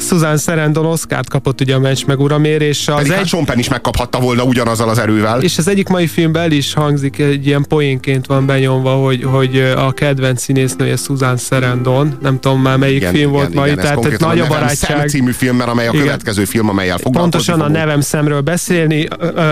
Susan Sarandon Oscar-t kapott ugye a meccs meg uramért, és az Pedig hát egy... Sean Penn is megkaphatta volna ugyanazzal az erővel. És az egyik mai filmben el is hangzik, egy ilyen poénként van benyomva, hogy, hogy a kedvenc színésznője Susan Sarandon, nem tudom már melyik igen, film volt mai, tehát egy nagy a barátság. Szem című film, mert amely a igen. következő film, amelyel Pontosan fogunk. a nevem szemről beszélni,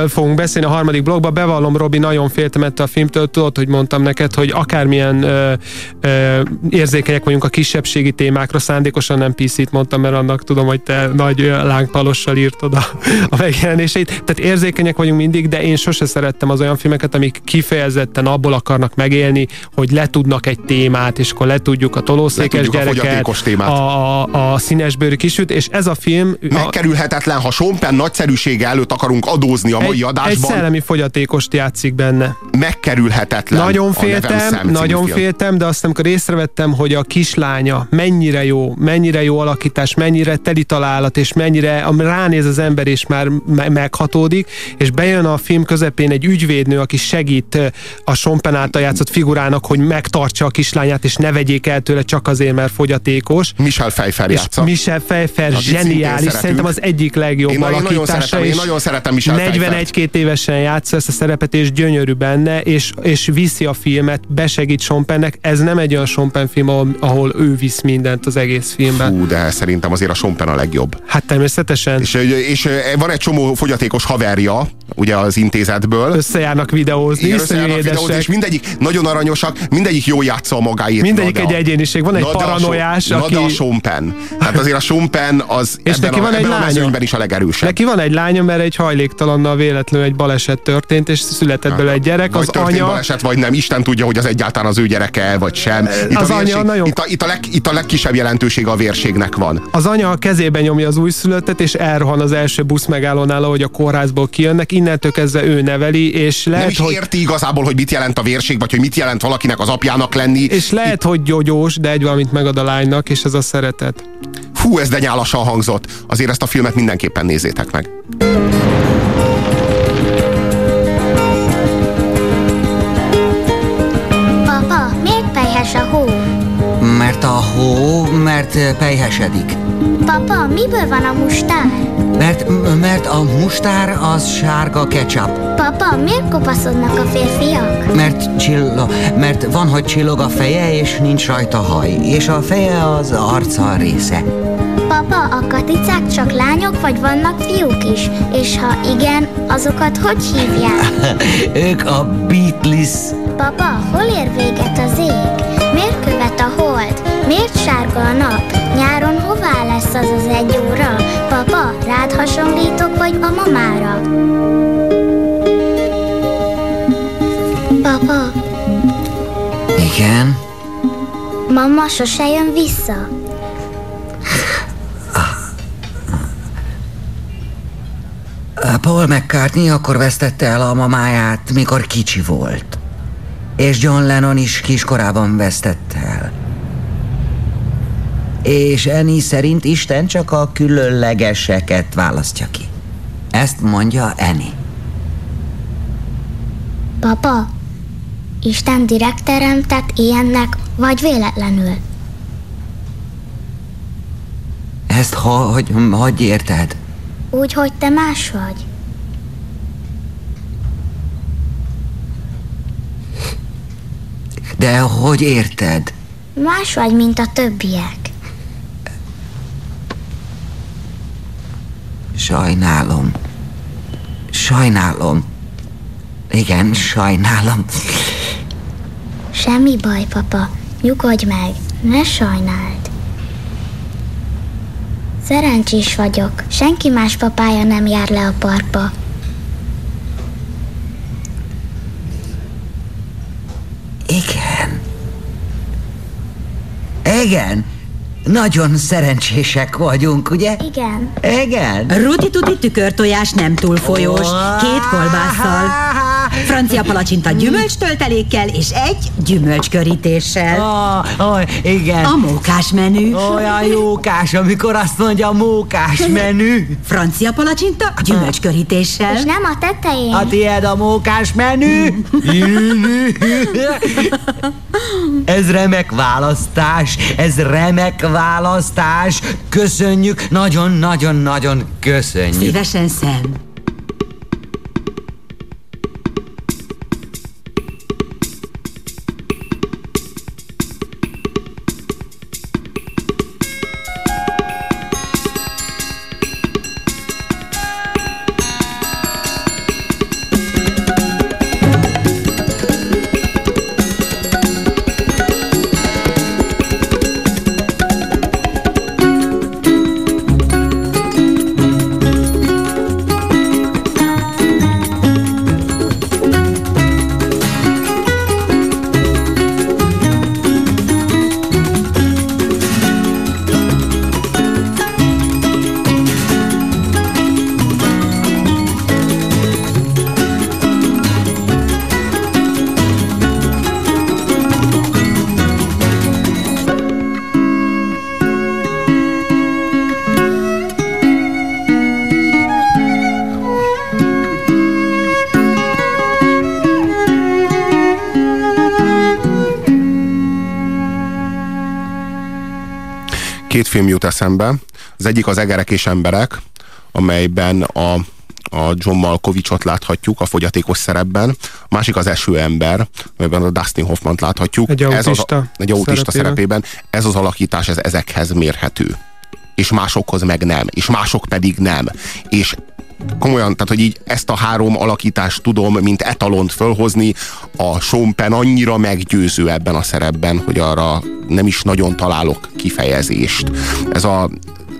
fogunk beszélni a harmadik blogba. Bevallom, Robi, nagyon féltem ettől a filmtől, tudod, hogy mondtam neked, hogy akármilyen ö, ö, érzékenyek vagyunk a kisebbségi témákra, szándékosan nem PC-t mondtam, mert annak tudom, hogy te nagy lángpalossal írtad a, a megjelenéseit. Tehát érzékenyek vagyunk mindig, de én sose szerettem az olyan filmeket, amik kifejezetten abból akarnak megélni, hogy letudnak egy témát, és akkor letudjuk a tolószékes gyereket, a, a, a, a színesbőrű kisüt, és ez a film... Megkerülhetetlen, ha Sompen nagyszerűsége előtt akarunk adózni a mai egy, adásban. Egy szellemi fogyatékost játszik benne. Megkerülhetetlen Nagyon féltem, nagyon féltem, de azt amikor észrevettem, hogy a kislánya mennyire jó, mennyire jó alakítás, mennyire teli találat, és mennyire ránéz az ember, és már meghatódik, és bejön a film közepén egy ügyvédnő, aki segít a Sompen által játszott figurának, hogy megtartsa a kislányát, és ne vegyék el tőle csak azért, mert fogyatékos. Michel Pfeiffer játsza. Michel Pfeiffer zseniális, szerintem az egyik legjobb én alakítása. Nagyon szeretem, én nagyon szeretem Michel 41-2 évesen játsza ezt a szerepet, és gyönyörű benne, és, és viszi a filmet, besegít Sompennek. Ez nem egy olyan Sompen film, ahol, ahol ő visz mindent az egész filmben. Fú, de szerintem azért a Sompen a legjobb. Hát természetesen. És, és van egy csomó fogyatékos haverja, ugye az intézetből. Összejárnak videózni, Igen, összejárnak videózni, és mindegyik nagyon aranyosak, mindegyik jó játsza a magáét. Mindegyik egy egyéniség, van egy paranoiás, a, aki... a Sompen. Hát azért a Sompen az és ebben, neki van a, egy ebben a is a legerősebb. Neki van egy lánya, mert egy hajléktalannal véletlenül egy baleset történt, és született belőle egy gyerek. Vagy az anya... baleset, vagy nem. Isten tudja, hogy az egyáltalán az ő gyereke, vagy sem. Itt az a vérség, anya nagyon... itt, a, itt, a leg, itt a legkisebb jelentőség a vérségnek van. Az anya a kezében nyomja az újszülöttet, és elrohan az első busz megállónál, ahogy a kórházból kijönnek. Innentől kezdve ő neveli, és lehet, nem is hogy... érti igazából, hogy mit jelent a vérség, vagy hogy mit jelent valakinek az apjának lenni. És lehet, Itt... hogy gyógyós, de egy valamit megad a lánynak, és ez a szeretet. Fú, ez de nyálasan hangzott. Azért ezt a filmet mindenképpen nézzétek meg. Papa, miért pejhes a hó? Mert a hó, mert pejhesedik. Papa, miből van a mustár? Mert, mert a mustár az sárga ketchup. Papa, miért kopaszodnak a férfiak? Mert csillo, mert van, hogy csillog a feje, és nincs rajta haj, és a feje az arca része. Papa, a katicák csak lányok, vagy vannak fiúk is? És ha igen, azokat hogy hívják? ők a Beatles. Papa, hol ér véget az ég? Miért követ a hold? Miért sárga a nap? Nyáron hová lesz az az egy óra? Papa, rád hasonlítok, vagy a mamára? Papa. Igen? Mama sose jön vissza. Paul McCartney akkor vesztette el a mamáját, mikor kicsi volt. És John Lennon is kiskorában vesztette el. És Eni szerint Isten csak a különlegeseket választja ki. Ezt mondja Eni. Papa, Isten direkt teremtett ilyennek, vagy véletlenül? Ezt hogy, hogy érted? Úgy, hogy te más vagy. De hogy érted? Más vagy, mint a többiek. Sajnálom. Sajnálom. Igen, sajnálom. Semmi baj, papa. Nyugodj meg. Ne sajnáld. Szerencsés vagyok. Senki más papája nem jár le a parkba. Igen. Igen. Nagyon szerencsések vagyunk, ugye? Igen. Igen. Ruti tuti tükörtojás nem túl folyós. Két kolbásszal. Francia palacsinta gyümölcstöltelékkel és egy gyümölcskörítéssel. Oh, oh, igen. A mókás menü. Olyan jókás, amikor azt mondja a mókás menü. Francia palacsinta gyümölcskörítéssel. És nem a tetején. A tiéd a mókás menü. ez remek választás. Ez remek választás. Köszönjük, nagyon-nagyon-nagyon köszönjük. Szívesen szem. Két film jut eszembe. Az egyik az Egerek és emberek, amelyben a a John Malkovichot láthatjuk a fogyatékos szerepben, a másik az eső ember, amelyben a Dustin Hoffman láthatjuk. Egy autista, ez az, egy autista szerepében. szerepében. Ez az alakítás, ez ezekhez mérhető. És másokhoz meg nem. És mások pedig nem. És komolyan, tehát hogy így ezt a három alakítást tudom, mint etalont fölhozni, a Sean Penn annyira meggyőző ebben a szerepben, hogy arra nem is nagyon találok kifejezést. Ez a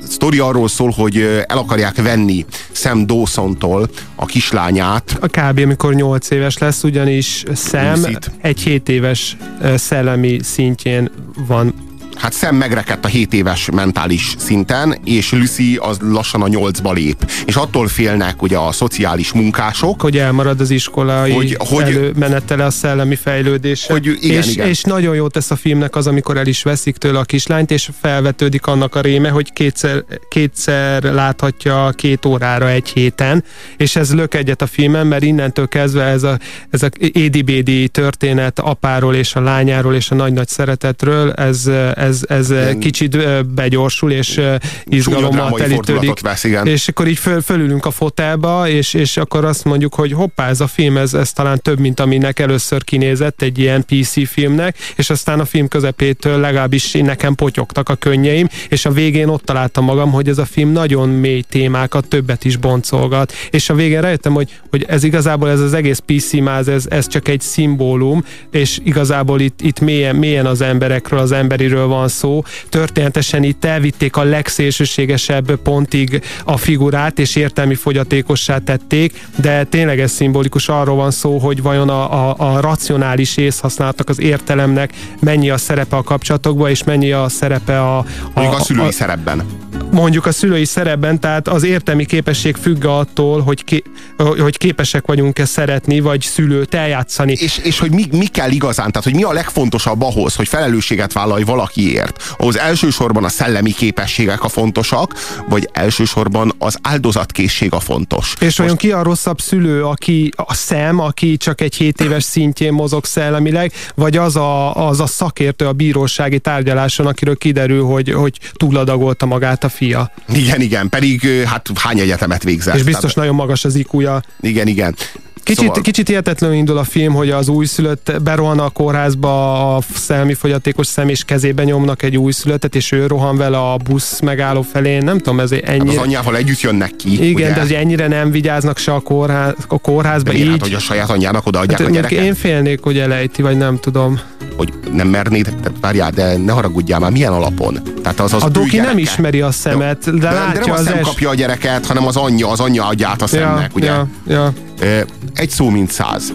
sztori arról szól, hogy el akarják venni Sam Dawson-tól a kislányát. A kb. amikor 8 éves lesz, ugyanis Sam egy 7 éves szellemi szintjén van hát szem megrekedt a 7 éves mentális szinten, és Lucy az lassan a 8-ba lép. És attól félnek ugye a szociális munkások. Hogy elmarad az iskolai hogy, hogy, előmenetele a szellemi fejlődése. Hogy, igen, és, igen. és nagyon jó tesz a filmnek az, amikor el is veszik tőle a kislányt, és felvetődik annak a réme, hogy kétszer, kétszer láthatja két órára egy héten, és ez lök egyet a filmen, mert innentől kezdve ez a, ez a édibédi történet apáról és a lányáról és a nagy-nagy szeretetről, ez, ez ez, ez kicsit begyorsul, és izgalommal telítődik. Vesz, igen. És akkor így föl, fölülünk a fotelba, és, és akkor azt mondjuk, hogy hoppá, ez a film, ez, ez talán több, mint aminek először kinézett egy ilyen PC filmnek, és aztán a film közepétől legalábbis nekem potyogtak a könnyeim, és a végén ott találtam magam, hogy ez a film nagyon mély témákat, többet is boncolgat, és a végén rájöttem, hogy, hogy ez igazából ez az egész PC máz, ez, ez csak egy szimbólum, és igazából itt, itt mélyen, mélyen az emberekről, az emberiről van szó. Történetesen itt elvitték a legszélsőségesebb pontig a figurát, és értelmi fogyatékossá tették, de tényleg ez szimbolikus, arról van szó, hogy vajon a, a, a racionális észhasználatok az értelemnek mennyi a szerepe a kapcsolatokban, és mennyi a szerepe a... a, a, a szülői szerepben mondjuk a szülői szerepben, tehát az értelmi képesség függ attól, hogy, ké, hogy képesek vagyunk-e szeretni, vagy szülőt eljátszani. És, és hogy mi, mi kell igazán, tehát hogy mi a legfontosabb ahhoz, hogy felelősséget vállalj valakiért. Ahhoz elsősorban a szellemi képességek a fontosak, vagy elsősorban az áldozatkészség a fontos. És olyan ki a rosszabb szülő, aki a szem, aki csak egy 7 éves szintjén mozog szellemileg, vagy az a, az a szakértő a bírósági tárgyaláson, akiről kiderül, hogy, hogy túladagolta magát a fia. Igen, igen, pedig hát hány egyetemet végzett. És biztos Tehát... nagyon magas az IQ-ja. Igen, igen. Kicsit, szóval... kicsit hihetetlenül indul a film, hogy az újszülött berohan a kórházba a szelmi fogyatékos szem, és kezében nyomnak egy újszülöttet, és ő rohan vele a busz megálló felé. Nem tudom, ez ennyire... Hát az anyjával együtt jönnek ki. Igen, ugye? de az ennyire nem vigyáznak se a, kórház, a kórházba. De miért, így... Hát, hogy a saját anyjának odaadják hát, a gyereket? Én félnék, hogy elejti, vagy nem tudom. Hogy nem mernéd, várjál, de ne haragudjál már, milyen alapon? Tehát az az a doki nem ismeri a szemet, de, de, látja de nem a szem es... kapja a gyereket, hanem az anyja, az anyja adja át a szemnek, ja, ugye? Ja, ja. Egy szó, mint száz.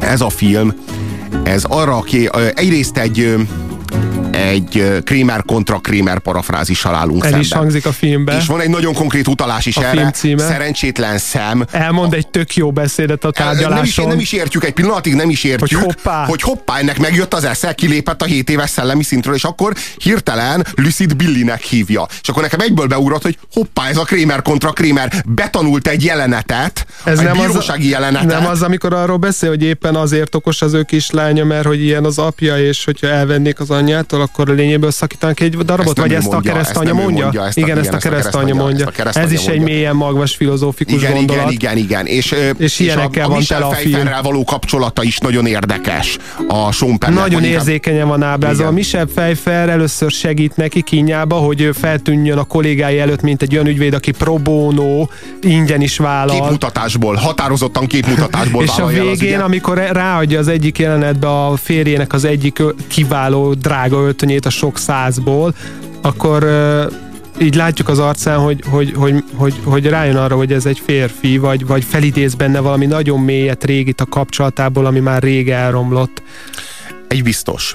Ez a film, ez arra, aki egyrészt egy egy Kramer kontra Kramer parafrázissal állunk El szemben. is hangzik a filmben. És van egy nagyon konkrét utalás is a erre. Szerencsétlen szem. Elmond a... egy tök jó beszédet a tárgyaláson. Nem is, nem is értjük, egy pillanatig nem is értjük, hogy hoppá, hogy hoppá ennek megjött az esze, kilépett a 7 éves szellemi szintről, és akkor hirtelen Lucid Billynek hívja. És akkor nekem egyből beugrott, hogy hoppá, ez a Kramer kontra Kramer betanult egy jelenetet, ez egy nem bírósági az, jelenetet. Nem az, amikor arról beszél, hogy éppen azért okos az ő kislánya, mert hogy ilyen az apja, és hogyha elvennék az anyjától, akkor a lényéből szakítanak egy darabot, vagy ezt mondja, a keresztanya ezt mondja? mondja ezt a, igen, ezt a keresztanya mondja. Ez is egy mélyen magvas filozófikus igen, gondolat. Igen, igen, igen. És, és, és a, a van tele a film. való kapcsolata is nagyon érdekes a Sean Penn. Nagyon érzékenyen van ábrázolva. Michel Pfeiffer először segít neki kínjába, hogy feltűnjön a kollégái előtt, mint egy olyan ügyvéd, aki pro bono, ingyen is vállal. Képmutatásból, határozottan képmutatásból És a végén, amikor ráadja az egyik jelenetbe a férjének az egyik kiváló drága öltönyét a sok százból, akkor így látjuk az arcán, hogy, hogy, hogy, hogy, hogy rájön arra, hogy ez egy férfi, vagy, vagy felidéz benne valami nagyon mélyet régit a kapcsolatából, ami már rég elromlott. Egy biztos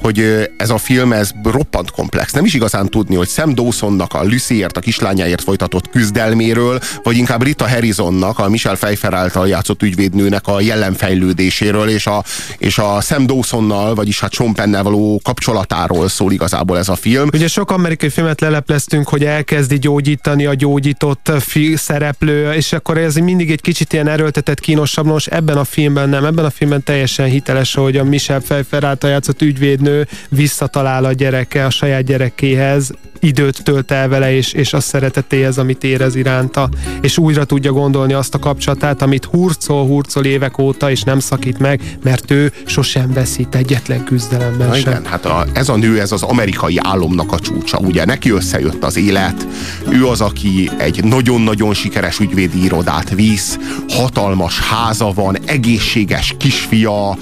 hogy ez a film ez roppant komplex. Nem is igazán tudni, hogy Sam Dawsonnak a Lucyért, a kislányáért folytatott küzdelméről, vagy inkább Rita Harrisonnak, a Michelle Pfeiffer által játszott ügyvédnőnek a jellemfejlődéséről, és a, és a Sam Dawsonnal, vagyis hát Sean Pennel való kapcsolatáról szól igazából ez a film. Ugye sok amerikai filmet lelepleztünk, hogy elkezdi gyógyítani a gyógyított fi szereplő, és akkor ez mindig egy kicsit ilyen erőltetett, kínosabb, most ebben a filmben nem, ebben a filmben teljesen hiteles, hogy a Michelle Pfeiffer által játszott ügyvéd nő visszatalál a gyereke, a saját gyerekéhez, időt tölt el vele, és, és a szeretetéhez, amit érez iránta, és újra tudja gondolni azt a kapcsolatát, amit hurcol, hurcol évek óta, és nem szakít meg, mert ő sosem veszít egyetlen küzdelemben Na sem. Igen, hát a, ez a nő, ez az amerikai álomnak a csúcsa, ugye? Neki összejött az élet, ő az, aki egy nagyon-nagyon sikeres ügyvédi irodát visz, hatalmas háza van, egészséges kisfia,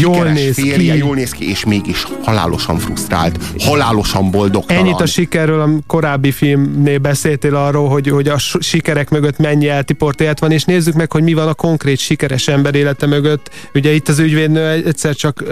jól néz férje, ki. jól néz ki, és mégis halálosan frusztrált, halálosan boldogtalan. Ennyit a sikerről a korábbi filmnél beszéltél arról, hogy, hogy a sikerek mögött mennyi eltiport élet van, és nézzük meg, hogy mi van a konkrét sikeres ember élete mögött. Ugye itt az ügyvédnő egyszer csak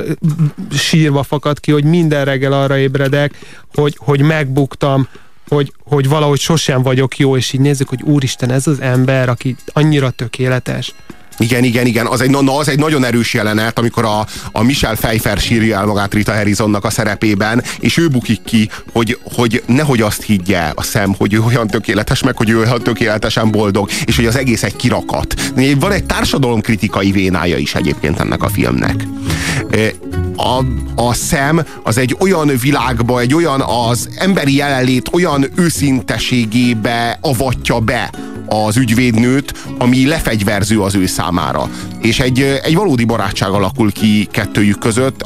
sírva fakad ki, hogy minden reggel arra ébredek, hogy, hogy megbuktam, hogy, hogy valahogy sosem vagyok jó, és így nézzük, hogy úristen, ez az ember, aki annyira tökéletes. Igen, igen, igen. Az egy, na, az egy nagyon erős jelenet, amikor a, a Michel Pfeiffer sírja el magát Rita Harrisonnak a szerepében, és ő bukik ki, hogy, hogy nehogy azt higgye a szem, hogy ő olyan tökéletes, meg hogy ő olyan tökéletesen boldog, és hogy az egész egy kirakat. Van egy társadalomkritikai vénája is egyébként ennek a filmnek. A, a szem az egy olyan világba, egy olyan az emberi jelenlét olyan őszinteségébe avatja be az ügyvédnőt, ami lefegyverző az ő számára. És egy, egy valódi barátság alakul ki kettőjük között,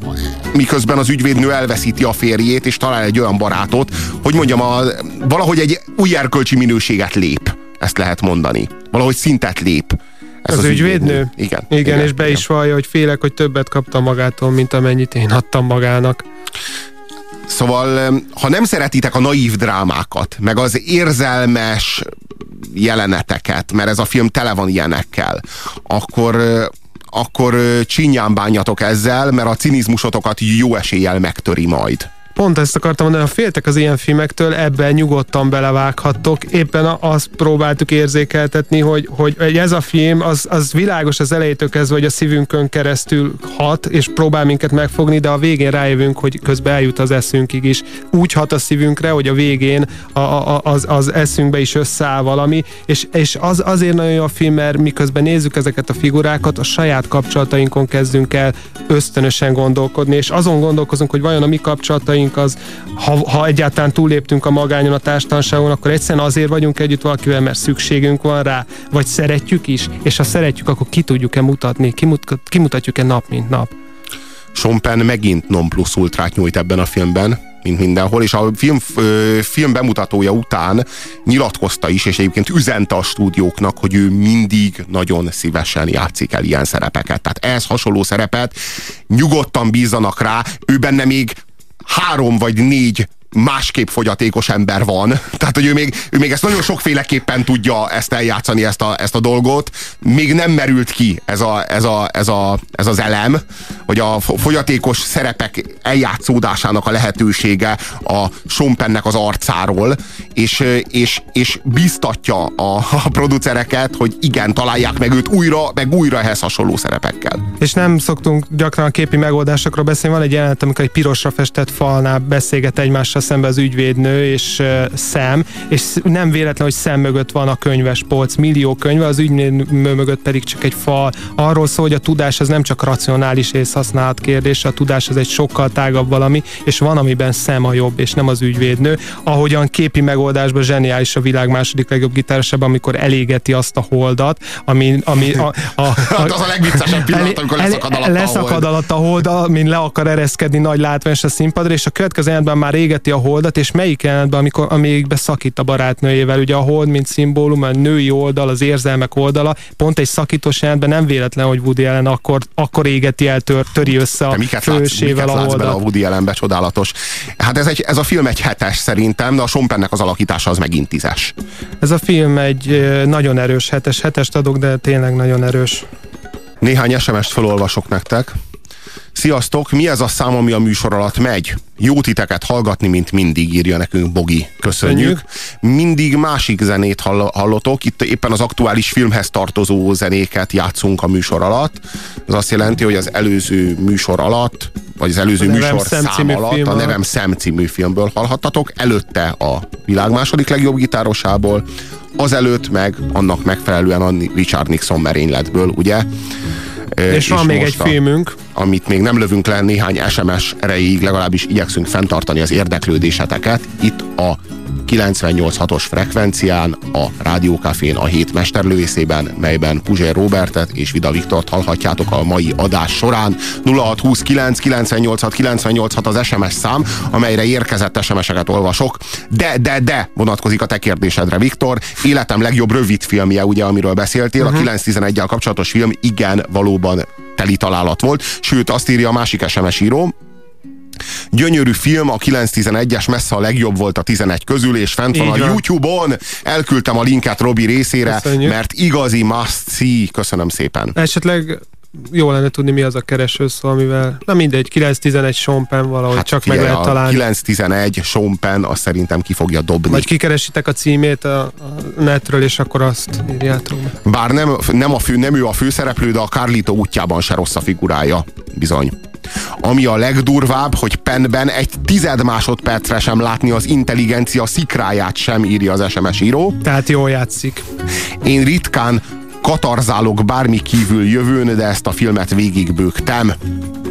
miközben az ügyvédnő elveszíti a férjét, és talál egy olyan barátot, hogy mondjam, a, valahogy egy új erkölcsi minőséget lép. Ezt lehet mondani. Valahogy szintet lép. Ez az, az ügyvédnő? ügyvédnő? Igen. Igen, igen és be igen. is vallja, hogy félek, hogy többet kaptam magától, mint amennyit én adtam magának. Szóval, ha nem szeretitek a naív drámákat, meg az érzelmes jeleneteket, mert ez a film tele van ilyenekkel, akkor akkor csinyán bánjatok ezzel, mert a cinizmusotokat jó eséllyel megtöri majd. Pont ezt akartam mondani, ha féltek az ilyen filmektől, ebben nyugodtan belevághattok. Éppen azt próbáltuk érzékeltetni, hogy, hogy ez a film, az, az világos az elejétől kezdve, hogy a szívünkön keresztül hat, és próbál minket megfogni, de a végén rájövünk, hogy közben eljut az eszünkig is. Úgy hat a szívünkre, hogy a végén a, a, az, az eszünkbe is összeáll valami, és, és az azért nagyon jó a film, mert miközben nézzük ezeket a figurákat, a saját kapcsolatainkon kezdünk el ösztönösen gondolkodni, és azon gondolkozunk, hogy vajon a mi kapcsolataink kapcsolataink az, ha, ha egyáltalán túléptünk a magányon a társadalmságon, akkor egyszerűen azért vagyunk együtt valakivel, mert szükségünk van rá, vagy szeretjük is, és ha szeretjük, akkor ki tudjuk-e mutatni, kimut, kimutatjuk-e nap, mint nap. Sean Penn megint non plus ultrát nyújt ebben a filmben, mint mindenhol, és a film, film bemutatója után nyilatkozta is, és egyébként üzente a stúdióknak, hogy ő mindig nagyon szívesen játszik el ilyen szerepeket. Tehát ehhez hasonló szerepet nyugodtan bízzanak rá, ő benne még három vagy négy másképp fogyatékos ember van. Tehát, hogy ő még, ő még ezt nagyon sokféleképpen tudja ezt eljátszani, ezt a, ezt a dolgot. Még nem merült ki ez, a, ez, a, ez, a, ez az elem, hogy a fogyatékos szerepek eljátszódásának a lehetősége a Sompennek az arcáról, és, és, és biztatja a, a producereket, hogy igen, találják meg őt újra, meg újra ehhez hasonló szerepekkel. És nem szoktunk gyakran a képi megoldásokról beszélni. Van egy jelenet, amikor egy pirosra festett falnál beszélget egymással szembe az ügyvédnő és szem, és nem véletlen, hogy szem mögött van a könyves polc, millió könyve, az ügyvédnő mögött pedig csak egy fal. Arról szól, hogy a tudás az nem csak racionális használat kérdése, a tudás az egy sokkal tágabb valami, és van, amiben szem a jobb, és nem az ügyvédnő. Ahogyan képi megoldásban zseniális a világ második legjobb gitárosában, amikor elégeti azt a holdat, ami, ami a, a, a, hát az a legviccesebb pillanat, amikor leszakad alatt leszakad a hold. alatt a hold, amin le akar ereszkedni nagy látványos a színpadra, és a következő már égeti a holdat, és melyik jelentben, amikor amíg szakít a barátnőjével, ugye a hold, mint szimbólum, a női oldal, az érzelmek oldala, pont egy szakítós jelentben nem véletlen, hogy Woody Allen akkor, akkor égeti el, tör, töri össze a fősével a holdat. a Woody Allenbe, csodálatos. Hát ez, egy, ez a film egy hetes szerintem, de a Sompennek az alakítása az megint tízes. Ez a film egy nagyon erős hetes, hetest adok, de tényleg nagyon erős. Néhány SMS-t felolvasok nektek. Sziasztok, mi ez a szám, ami a műsor alatt megy? Jó titeket hallgatni, mint mindig, írja nekünk Bogi. Köszönjük. Mindig másik zenét hall hallotok. Itt éppen az aktuális filmhez tartozó zenéket játszunk a műsor alatt. Ez azt jelenti, hogy az előző műsor alatt, vagy az előző műsor szám alatt film a Nevem Szem című filmből hallhattatok. Előtte a világ második legjobb gitárosából, azelőtt meg annak megfelelően a Richard Nixon merényletből, ugye? És, és van még egy filmünk. Amit még nem lövünk le néhány SMS erejéig, legalábbis igyekszünk fenntartani az érdeklődéseteket. Itt a 98.6-os frekvencián, a Rádiókafén a hét mesterlővészében, melyben Puzsér Robertet és Vida Viktort hallhatjátok a mai adás során. 0629 986 986 az SMS szám, amelyre érkezett SMS-eket olvasok. De, de, de vonatkozik a te kérdésedre, Viktor. Életem legjobb rövid filmje, ugye, amiről beszéltél, uh-huh. a 911-el mhm. kapcsolatos film, igen, valóban teli találat volt. Sőt, azt írja a másik SMS író, Gyönyörű film, a 911-es messze a legjobb volt a 11 közül, és fent van Így a. YouTube-on. Elküldtem a linket Robi részére, Köszönjük. mert igazi must see. Köszönöm szépen. Esetleg jó lenne tudni, mi az a kereső szó, amivel, na mindegy, 911 Sompen valahogy hát csak meg lehet találni. 911 Sompen, azt szerintem ki fogja dobni. Vagy kikeresitek a címét a, a netről, és akkor azt írjátok. Bár nem, nem, a fő, nem ő a főszereplő, de a Carlito útjában se rossz a figurája, bizony. Ami a legdurvább, hogy penben egy tized másodpercre sem látni az intelligencia szikráját sem írja az SMS író. Tehát jól játszik. Én ritkán katarzálok bármi kívül jövőn, de ezt a filmet végigbőgtem.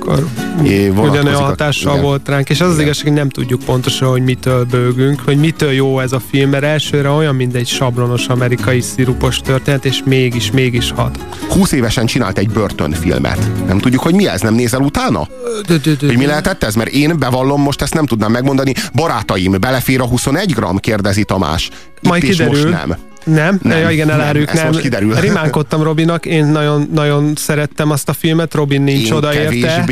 Akkor ugyanolyan hatással igen. volt ránk, és az az igazság, hogy nem tudjuk pontosan, hogy mitől bőgünk, hogy mitől jó ez a film, mert elsőre olyan, mint egy sablonos amerikai szirupos történet, és mégis, mégis hat. 20 évesen csinált egy börtönfilmet. Nem tudjuk, hogy mi ez, nem nézel utána? Hogy mi lehetett ez? Mert én bevallom, most ezt nem tudnám megmondani. Barátaim, belefér a 21 gram? kérdezi Tamás. Itt Majd kiderül. most nem. Nem, nem, ja, igen, elárjuk, nem. Most kiderül. Rimánkodtam Robinak, én nagyon, nagyon szerettem azt a filmet, Robin nincs én oda érte.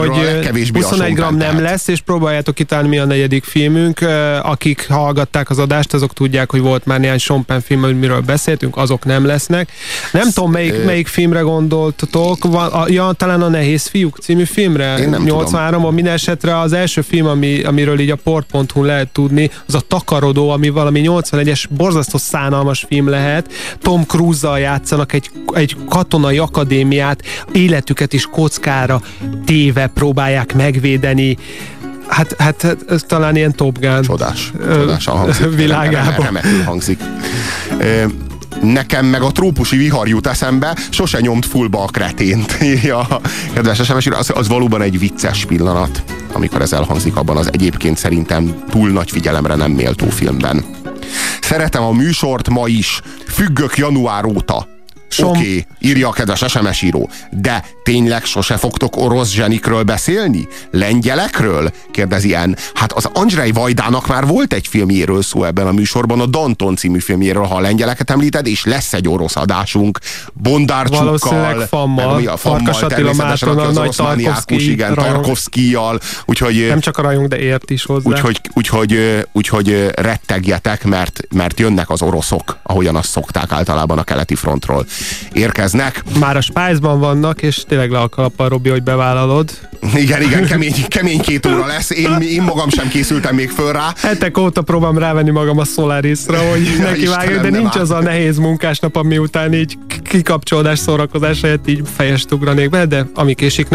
Úgyhogy 21 gram nem lesz, és próbáljátok kitálni mi a negyedik filmünk. Akik hallgatták az adást, azok tudják, hogy volt már néhány Sompen film, miről beszéltünk, azok nem lesznek. Nem tudom, melyik, melyik filmre gondoltatok. Van, a, ja, talán a Nehéz fiúk című filmre. Én nem 83-ban minden esetre az első film, ami, amiről így a port.hu lehet tudni, az a Takarodó, ami valami 81-es borzasztó szánal hatalmas film lehet. Tom Cruise-zal játszanak egy, egy katonai akadémiát, életüket is kockára téve próbálják megvédeni Hát, hát, hát ez talán ilyen Top Gun Csodás, csodás hangzik. Világában. Remekül hangzik. Nekem meg a trópusi vihar jut eszembe, sose nyomt fullba a kretént, írja a kedves SMS, az, az valóban egy vicces pillanat, amikor ez elhangzik abban az egyébként szerintem túl nagy figyelemre nem méltó filmben. Szeretem a műsort ma is. Függök január óta. Som... Oké, okay, írja a kedves SMS író. De tényleg sose fogtok orosz zsenikről beszélni? Lengyelekről? Kérdezi en. Hát az Andrzej Vajdának már volt egy filmjéről szó ebben a műsorban, a Danton című filmjéről, ha a lengyeleket említed, és lesz egy orosz adásunk. Bondárcsukkal. Valószínűleg Fammal. A Farkas Attila Márton, a nagy Tarkovsky. Igen, Tarkovszkijal. Úgyhogy, Nem csak a rajong, de ért is hozzá. Úgyhogy, úgyhogy, úgyhogy rettegjetek, mert, mert jönnek az oroszok, ahogyan azt szokták általában a keleti frontról érkeznek. Már a Spice-ban vannak, és tényleg le a kalappal, Robi, hogy bevállalod. Igen, igen, kemény, kemény két óra lesz. Én, én magam sem készültem még föl rá. Hetek óta próbálom rávenni magam a Solarisra, hogy ja, neki vágjuk, de nincs az a nehéz munkásnap, ami után így kikapcsolódás, szórakozás helyett így fejest ugranék be, de ami késik nem